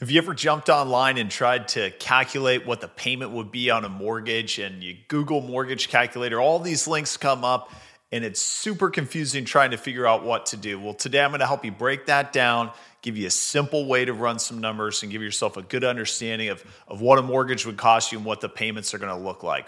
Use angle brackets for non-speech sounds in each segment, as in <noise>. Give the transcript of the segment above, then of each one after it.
Have you ever jumped online and tried to calculate what the payment would be on a mortgage and you Google mortgage calculator? All these links come up and it's super confusing trying to figure out what to do. Well, today I'm going to help you break that down, give you a simple way to run some numbers, and give yourself a good understanding of, of what a mortgage would cost you and what the payments are going to look like.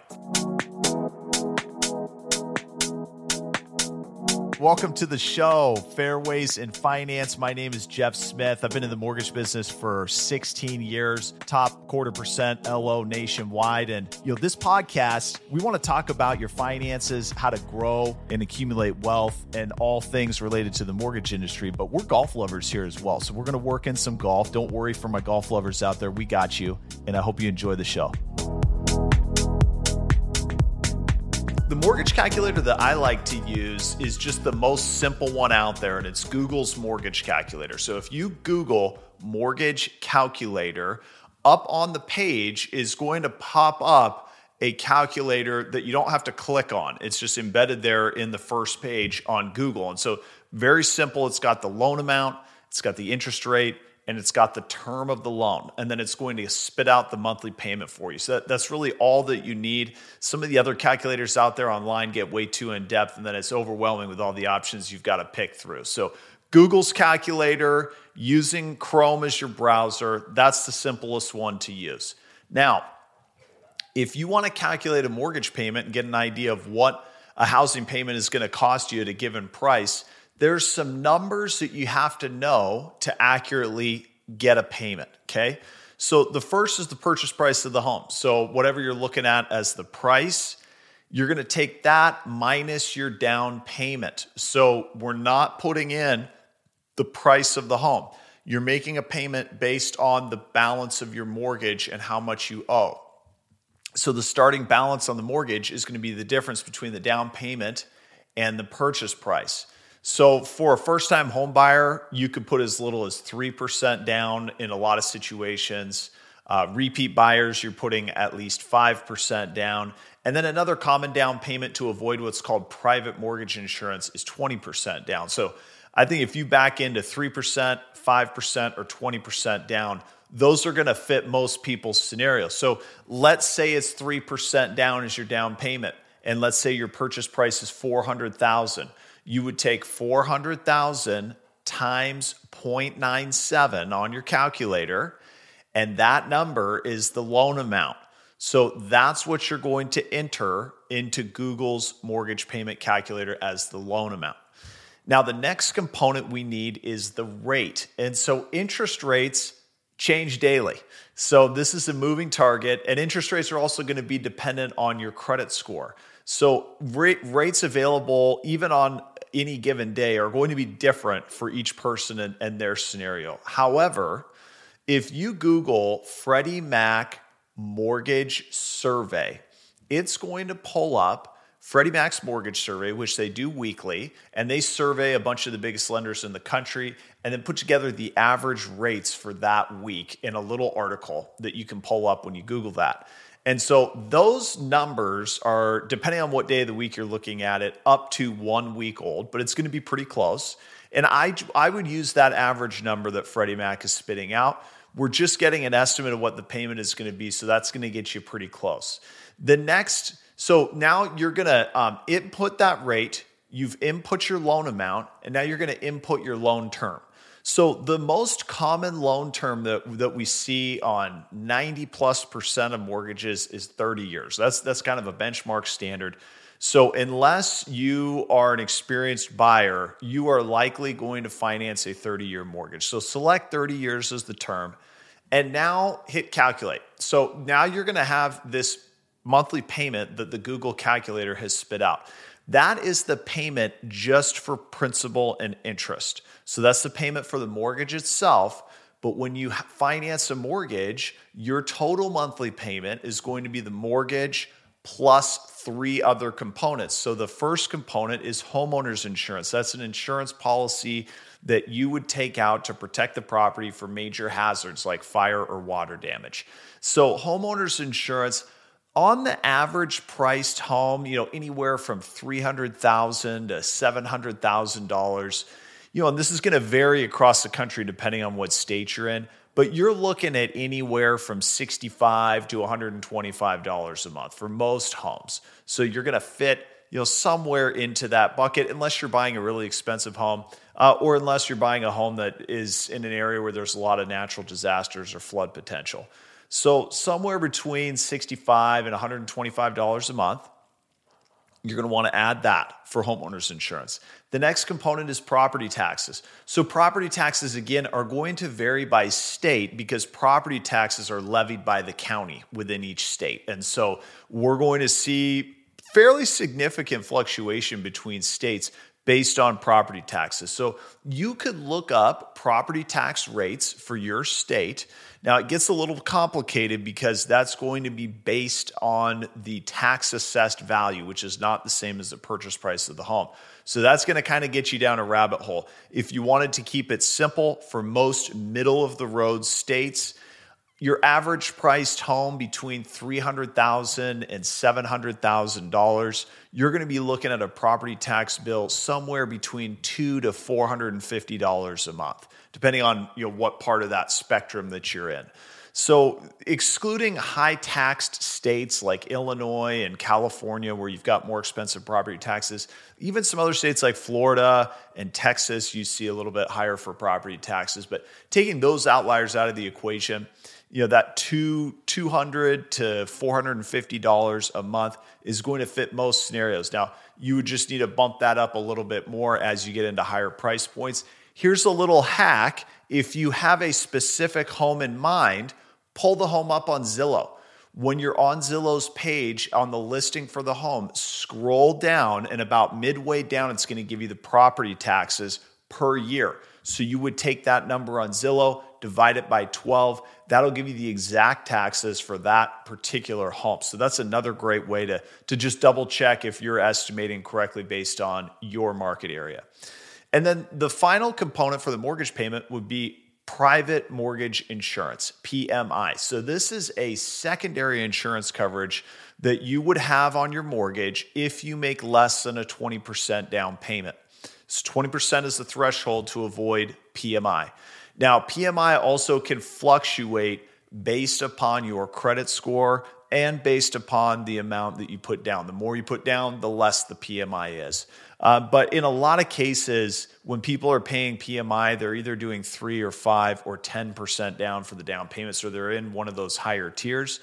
Welcome to the show, Fairways in Finance. My name is Jeff Smith. I've been in the mortgage business for 16 years, top quarter percent LO nationwide. And you know, this podcast, we want to talk about your finances, how to grow and accumulate wealth, and all things related to the mortgage industry. But we're golf lovers here as well. So we're going to work in some golf. Don't worry for my golf lovers out there. We got you. And I hope you enjoy the show. The mortgage calculator that I like to use is just the most simple one out there, and it's Google's mortgage calculator. So if you Google mortgage calculator, up on the page is going to pop up a calculator that you don't have to click on. It's just embedded there in the first page on Google. And so, very simple. It's got the loan amount, it's got the interest rate, and it's got the term of the loan and then it's going to spit out the monthly payment for you. So that, that's really all that you need. Some of the other calculators out there online get way too in depth and then it's overwhelming with all the options you've got to pick through. So google's calculator using chrome as your browser that's the simplest one to use. Now if you want to calculate a mortgage payment and get an idea of what a housing payment is going to cost you at a given price there's some numbers that you have to know to accurately get a payment. Okay. So the first is the purchase price of the home. So whatever you're looking at as the price, you're going to take that minus your down payment. So we're not putting in the price of the home. You're making a payment based on the balance of your mortgage and how much you owe. So the starting balance on the mortgage is going to be the difference between the down payment and the purchase price. So for a first time home buyer, you could put as little as 3% down in a lot of situations. Uh, repeat buyers, you're putting at least 5% down. And then another common down payment to avoid what's called private mortgage insurance is 20% down. So I think if you back into 3%, 5%, or 20% down, those are going to fit most people's scenarios. So let's say it's 3% down as your down payment. And let's say your purchase price is 400,000 you would take 400,000 times 0.97 on your calculator, and that number is the loan amount. So that's what you're going to enter into Google's mortgage payment calculator as the loan amount. Now, the next component we need is the rate. And so interest rates change daily. So this is a moving target, and interest rates are also going to be dependent on your credit score. So rates available even on any given day are going to be different for each person and, and their scenario. However, if you Google Freddie Mac mortgage survey, it's going to pull up Freddie Mac's mortgage survey, which they do weekly, and they survey a bunch of the biggest lenders in the country and then put together the average rates for that week in a little article that you can pull up when you Google that. And so those numbers are, depending on what day of the week you're looking at it, up to one week old, but it's going to be pretty close. And I, I would use that average number that Freddie Mac is spitting out. We're just getting an estimate of what the payment is going to be. So that's going to get you pretty close. The next, so now you're going to um, input that rate, you've input your loan amount, and now you're going to input your loan term. So the most common loan term that, that we see on 90 plus percent of mortgages is 30 years. That's that's kind of a benchmark standard. So unless you are an experienced buyer, you are likely going to finance a 30-year mortgage. So select 30 years as the term and now hit calculate. So now you're going to have this monthly payment that the Google calculator has spit out. That is the payment just for principal and interest. So that's the payment for the mortgage itself. But when you finance a mortgage, your total monthly payment is going to be the mortgage plus three other components. So the first component is homeowners insurance. That's an insurance policy that you would take out to protect the property for major hazards like fire or water damage. So homeowners insurance on the average priced home, you know, anywhere from 300,000 to $700,000, you know, and this is going to vary across the country depending on what state you're in. but you're looking at anywhere from 65 to $125 a month for most homes. So you're going to fit you know somewhere into that bucket unless you're buying a really expensive home uh, or unless you're buying a home that is in an area where there's a lot of natural disasters or flood potential so somewhere between 65 and $125 a month you're going to want to add that for homeowners insurance. The next component is property taxes. So, property taxes, again, are going to vary by state because property taxes are levied by the county within each state. And so, we're going to see fairly significant fluctuation between states based on property taxes. So you could look up property tax rates for your state. Now it gets a little complicated because that's going to be based on the tax assessed value, which is not the same as the purchase price of the home. So that's going to kind of get you down a rabbit hole. If you wanted to keep it simple for most middle of the road states, your average priced home between $300,000 and $700,000, you're going to be looking at a property tax bill somewhere between two to $450 a month, depending on you know, what part of that spectrum that you're in. So, excluding high taxed states like Illinois and California, where you've got more expensive property taxes, even some other states like Florida and Texas, you see a little bit higher for property taxes. But taking those outliers out of the equation, you know that two two hundred to four hundred and fifty dollars a month is going to fit most scenarios. Now you would just need to bump that up a little bit more as you get into higher price points. Here's a little hack: if you have a specific home in mind, pull the home up on Zillow. When you're on Zillow's page on the listing for the home, scroll down, and about midway down, it's going to give you the property taxes per year. So you would take that number on Zillow, divide it by 12. That'll give you the exact taxes for that particular home. So that's another great way to, to just double check if you're estimating correctly based on your market area. And then the final component for the mortgage payment would be private mortgage insurance, PMI. So this is a secondary insurance coverage that you would have on your mortgage if you make less than a 20% down payment. So 20% is the threshold to avoid PMI. Now, PMI also can fluctuate based upon your credit score and based upon the amount that you put down. The more you put down, the less the PMI is. Uh, but in a lot of cases, when people are paying PMI, they're either doing three or five or 10% down for the down payment. So they're in one of those higher tiers.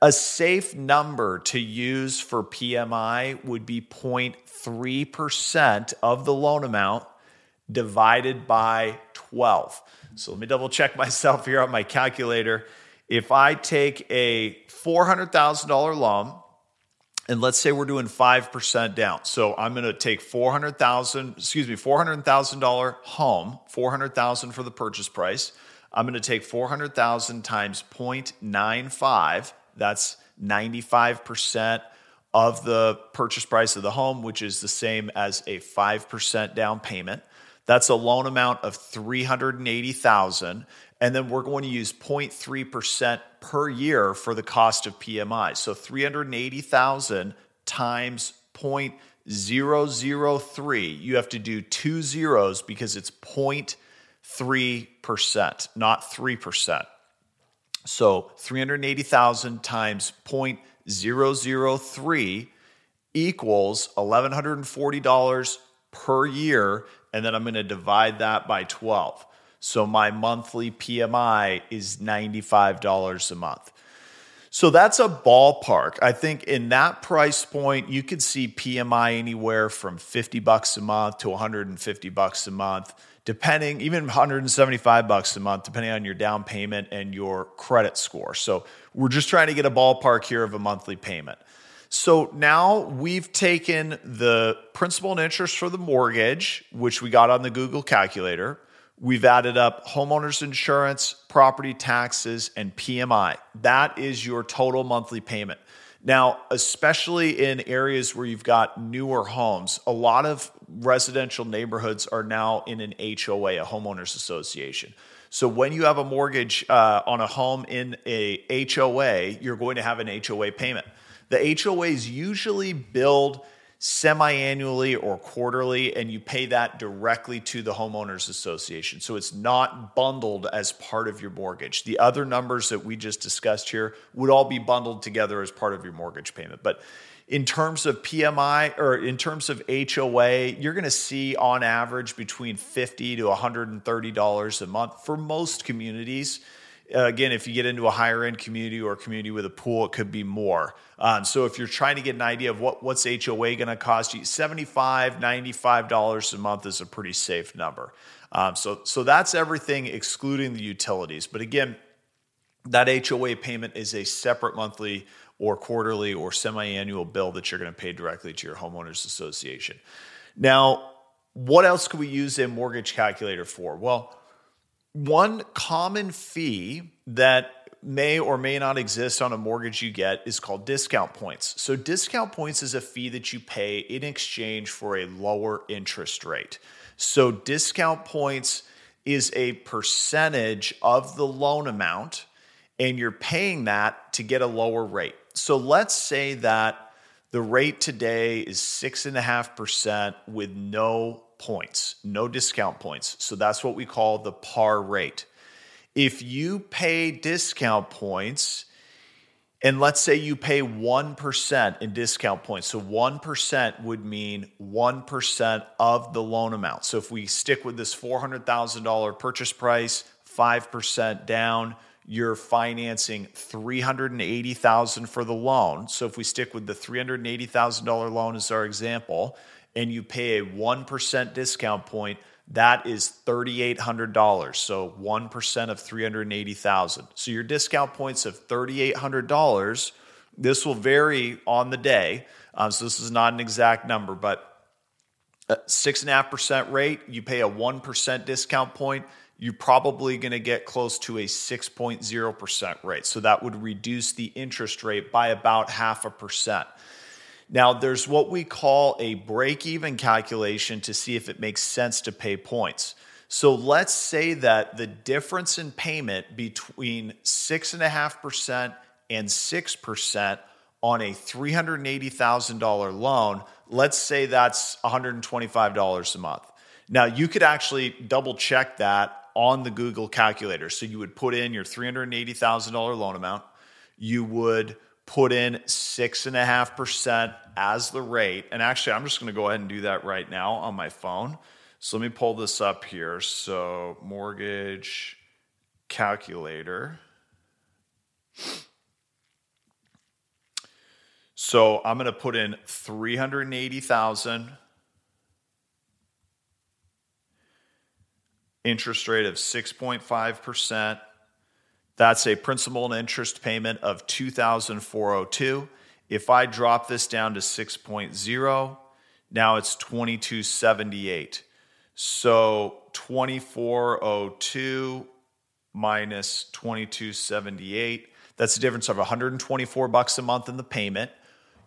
A safe number to use for PMI would be 0.3% of the loan amount divided by 12. So let me double check <laughs> myself here on my calculator. If I take a $400,000 loan, and let's say we're doing 5% down. So I'm going to take 400,000, excuse me, $400,000 home, 400,000 for the purchase price. I'm going to take 400,000 times 0.95 that's 95% of the purchase price of the home, which is the same as a 5% down payment. That's a loan amount of 380,000 and then we're going to use 0.3% per year for the cost of PMI. So 380,000 times 0.003. You have to do two zeros because it's 0.3%, not 3%. So 380,000 times 0.003 equals $1,140 per year. And then I'm going to divide that by 12. So my monthly PMI is $95 a month. So that's a ballpark. I think in that price point, you could see PMI anywhere from 50 bucks a month to 150 bucks a month depending even 175 bucks a month depending on your down payment and your credit score. So we're just trying to get a ballpark here of a monthly payment. So now we've taken the principal and interest for the mortgage, which we got on the Google calculator. We've added up homeowners insurance, property taxes, and PMI. That is your total monthly payment. Now, especially in areas where you've got newer homes, a lot of residential neighborhoods are now in an HOA, a homeowners association. So when you have a mortgage uh, on a home in a HOA, you're going to have an HOA payment. The HOAs usually build semi annually or quarterly, and you pay that directly to the homeowners association. So it's not bundled as part of your mortgage. The other numbers that we just discussed here would all be bundled together as part of your mortgage payment. But in terms of PMI or in terms of HOA, you're going to see on average between 50 to $130 a month for most communities. Uh, again, if you get into a higher end community or a community with a pool, it could be more. Um, so if you're trying to get an idea of what, what's HOA going to cost you, $75, $95 a month is a pretty safe number. Um, so, so that's everything excluding the utilities. But again, that HOA payment is a separate monthly or quarterly or semi-annual bill that you're going to pay directly to your homeowners association. Now, what else could we use a mortgage calculator for? Well, one common fee that may or may not exist on a mortgage you get is called discount points. So, discount points is a fee that you pay in exchange for a lower interest rate. So, discount points is a percentage of the loan amount, and you're paying that to get a lower rate. So, let's say that the rate today is 6.5% with no points, no discount points. So that's what we call the par rate. If you pay discount points, and let's say you pay 1% in discount points. So 1% would mean 1% of the loan amount. So if we stick with this $400,000 purchase price, 5% down, you're financing 380,000 for the loan. So if we stick with the $380,000 loan as our example, and you pay a 1% discount point, that is $3,800. So 1% of 380,000. So your discount points of $3,800, this will vary on the day. Um, so this is not an exact number, but six and a half percent rate, you pay a 1% discount point, you're probably going to get close to a 6.0% rate. So that would reduce the interest rate by about half a percent. Now, there's what we call a break even calculation to see if it makes sense to pay points. So let's say that the difference in payment between 6.5% and 6% on a $380,000 loan, let's say that's $125 a month. Now, you could actually double check that on the Google calculator. So you would put in your $380,000 loan amount, you would put in 6.5% as the rate. And actually, I'm just going to go ahead and do that right now on my phone. So let me pull this up here. So, mortgage calculator. So I'm going to put in 380,000 interest rate of 6.5%. That's a principal and interest payment of 2402. If I drop this down to 6.0, now it's 2278. So 2402 minus 2278, that's a difference of 124 bucks a month in the payment.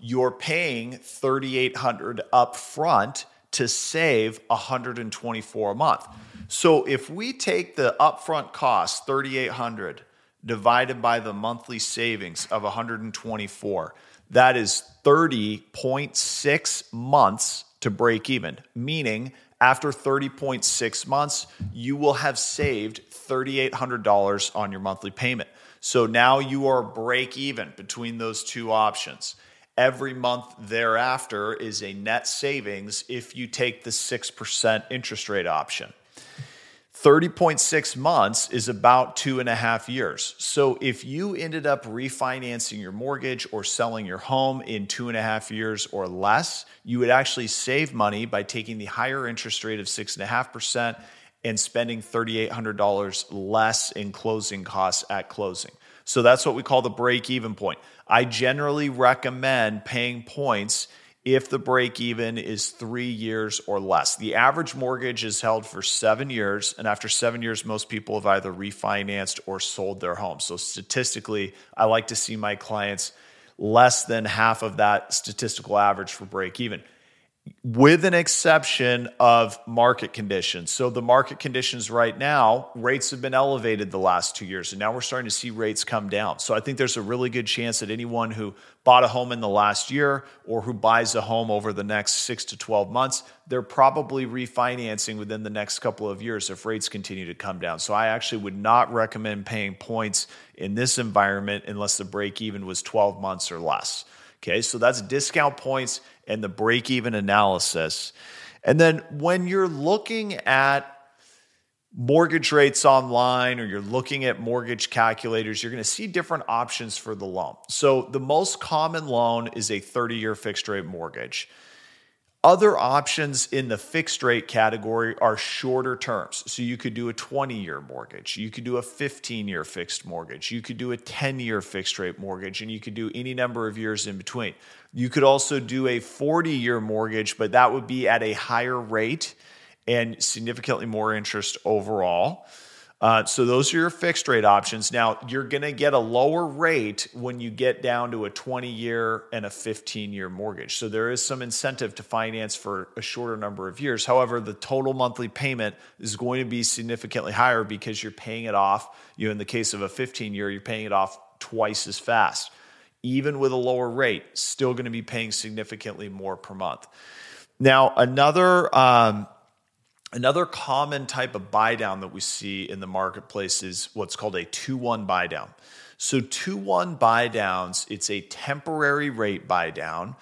You're paying 3800 up front to save 124 a month. So if we take the upfront cost 3800 divided by the monthly savings of 124, that is 30.6 months to break even, meaning after 30.6 months, you will have saved $3,800 on your monthly payment. So now you are break even between those two options. Every month thereafter is a net savings if you take the 6% interest rate option. 30.6 months is about two and a half years. So if you ended up refinancing your mortgage or selling your home in two and a half years or less, you would actually save money by taking the higher interest rate of 6.5% and spending $3,800 less in closing costs at closing. So that's what we call the break even point. I generally recommend paying points if the break even is three years or less. The average mortgage is held for seven years, and after seven years, most people have either refinanced or sold their home. So, statistically, I like to see my clients less than half of that statistical average for break even. With an exception of market conditions. So, the market conditions right now, rates have been elevated the last two years, and now we're starting to see rates come down. So, I think there's a really good chance that anyone who bought a home in the last year or who buys a home over the next six to 12 months, they're probably refinancing within the next couple of years if rates continue to come down. So, I actually would not recommend paying points in this environment unless the break even was 12 months or less. Okay, so that's discount points and the break even analysis. And then when you're looking at mortgage rates online or you're looking at mortgage calculators, you're going to see different options for the loan. So the most common loan is a 30 year fixed rate mortgage. Other options in the fixed rate category are shorter terms. So you could do a 20 year mortgage, you could do a 15 year fixed mortgage, you could do a 10 year fixed rate mortgage, and you could do any number of years in between. You could also do a 40 year mortgage, but that would be at a higher rate and significantly more interest overall. Uh, so those are your fixed rate options. Now you're going to get a lower rate when you get down to a 20 year and a 15 year mortgage. So there is some incentive to finance for a shorter number of years. However, the total monthly payment is going to be significantly higher because you're paying it off. You know, in the case of a 15 year, you're paying it off twice as fast. Even with a lower rate, still going to be paying significantly more per month. Now, another um, Another common type of buy down that we see in the marketplace is what's called a 2 1 buy down. So, 2 1 buy downs, it's a temporary rate buy down.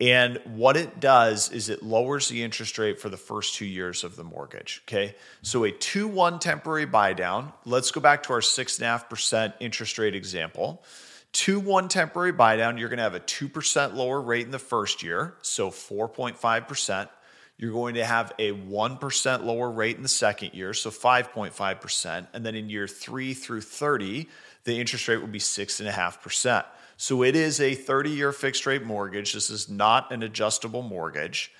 And what it does is it lowers the interest rate for the first two years of the mortgage. Okay. So, a 2 1 temporary buy down, let's go back to our 6.5% interest rate example. 2 1 temporary buy down, you're going to have a 2% lower rate in the first year, so 4.5%. You're going to have a 1% lower rate in the second year, so 5.5%. And then in year three through 30, the interest rate will be 6.5%. So it is a 30 year fixed rate mortgage. This is not an adjustable mortgage.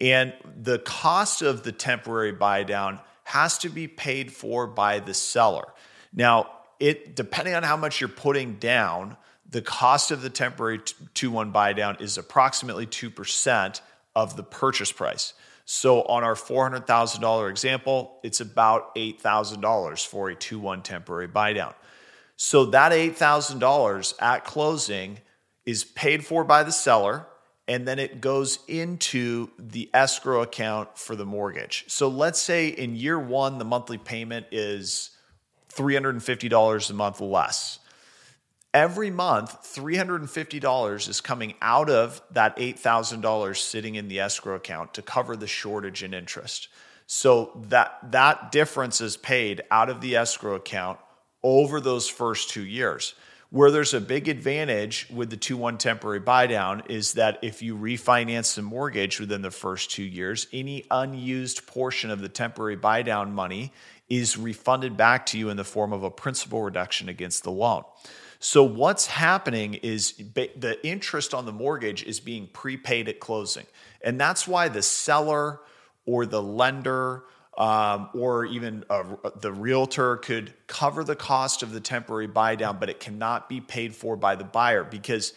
And the cost of the temporary buy down has to be paid for by the seller. Now, it depending on how much you're putting down, the cost of the temporary 2 1 buy down is approximately 2% of the purchase price. So on our $400,000 example, it's about $8,000 for a 2 1 temporary buy down. So that $8,000 at closing is paid for by the seller and then it goes into the escrow account for the mortgage. So let's say in year one, the monthly payment is $350 a month less. Every month, $350 is coming out of that $8,000 sitting in the escrow account to cover the shortage in interest. So that, that difference is paid out of the escrow account over those first two years. Where there's a big advantage with the 2 1 temporary buy down is that if you refinance the mortgage within the first two years, any unused portion of the temporary buy down money is refunded back to you in the form of a principal reduction against the loan. So what's happening is the interest on the mortgage is being prepaid at closing. And that's why the seller or the lender um, or even the realtor could cover the cost of the temporary buy down, but it cannot be paid for by the buyer because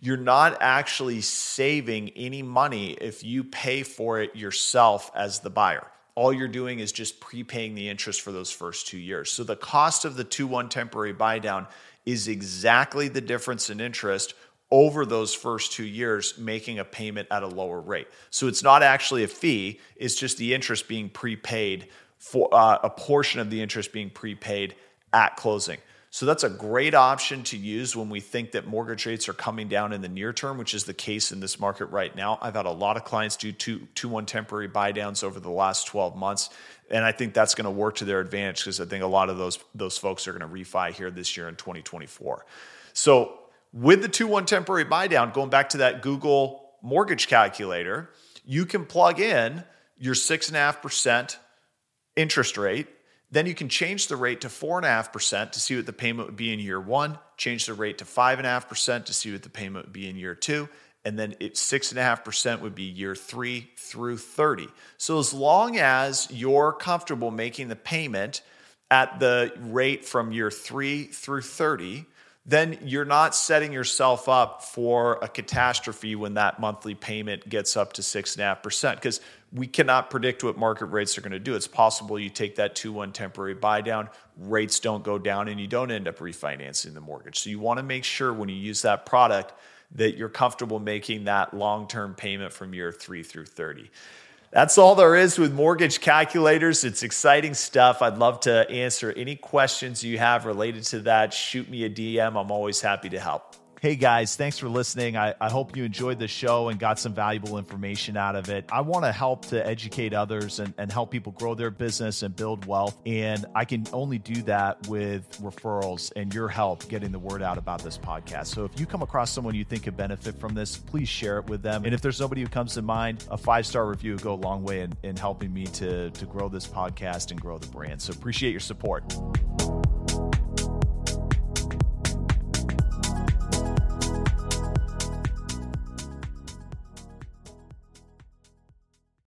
you're not actually saving any money if you pay for it yourself as the buyer. All you're doing is just prepaying the interest for those first two years. So the cost of the 2 1 temporary buy down is exactly the difference in interest over those first two years, making a payment at a lower rate. So it's not actually a fee, it's just the interest being prepaid for uh, a portion of the interest being prepaid at closing. So that's a great option to use when we think that mortgage rates are coming down in the near term, which is the case in this market right now. I've had a lot of clients do two, two one temporary buy downs over the last 12 months. And I think that's going to work to their advantage because I think a lot of those, those folks are going to refi here this year in 2024. So with the 2 1 temporary buy down, going back to that Google mortgage calculator, you can plug in your 6.5% interest rate then you can change the rate to 4.5% to see what the payment would be in year one, change the rate to 5.5% to see what the payment would be in year two, and then it's 6.5% would be year three through 30. So as long as you're comfortable making the payment at the rate from year three through 30, then you're not setting yourself up for a catastrophe when that monthly payment gets up to six and a half percent. Because we cannot predict what market rates are going to do. It's possible you take that 2 1 temporary buy down, rates don't go down, and you don't end up refinancing the mortgage. So you want to make sure when you use that product that you're comfortable making that long term payment from year three through 30. That's all there is with mortgage calculators. It's exciting stuff. I'd love to answer any questions you have related to that. Shoot me a DM. I'm always happy to help. Hey guys, thanks for listening. I, I hope you enjoyed the show and got some valuable information out of it. I want to help to educate others and, and help people grow their business and build wealth. And I can only do that with referrals and your help getting the word out about this podcast. So if you come across someone you think could benefit from this, please share it with them. And if there's somebody who comes to mind, a five star review would go a long way in, in helping me to, to grow this podcast and grow the brand. So appreciate your support.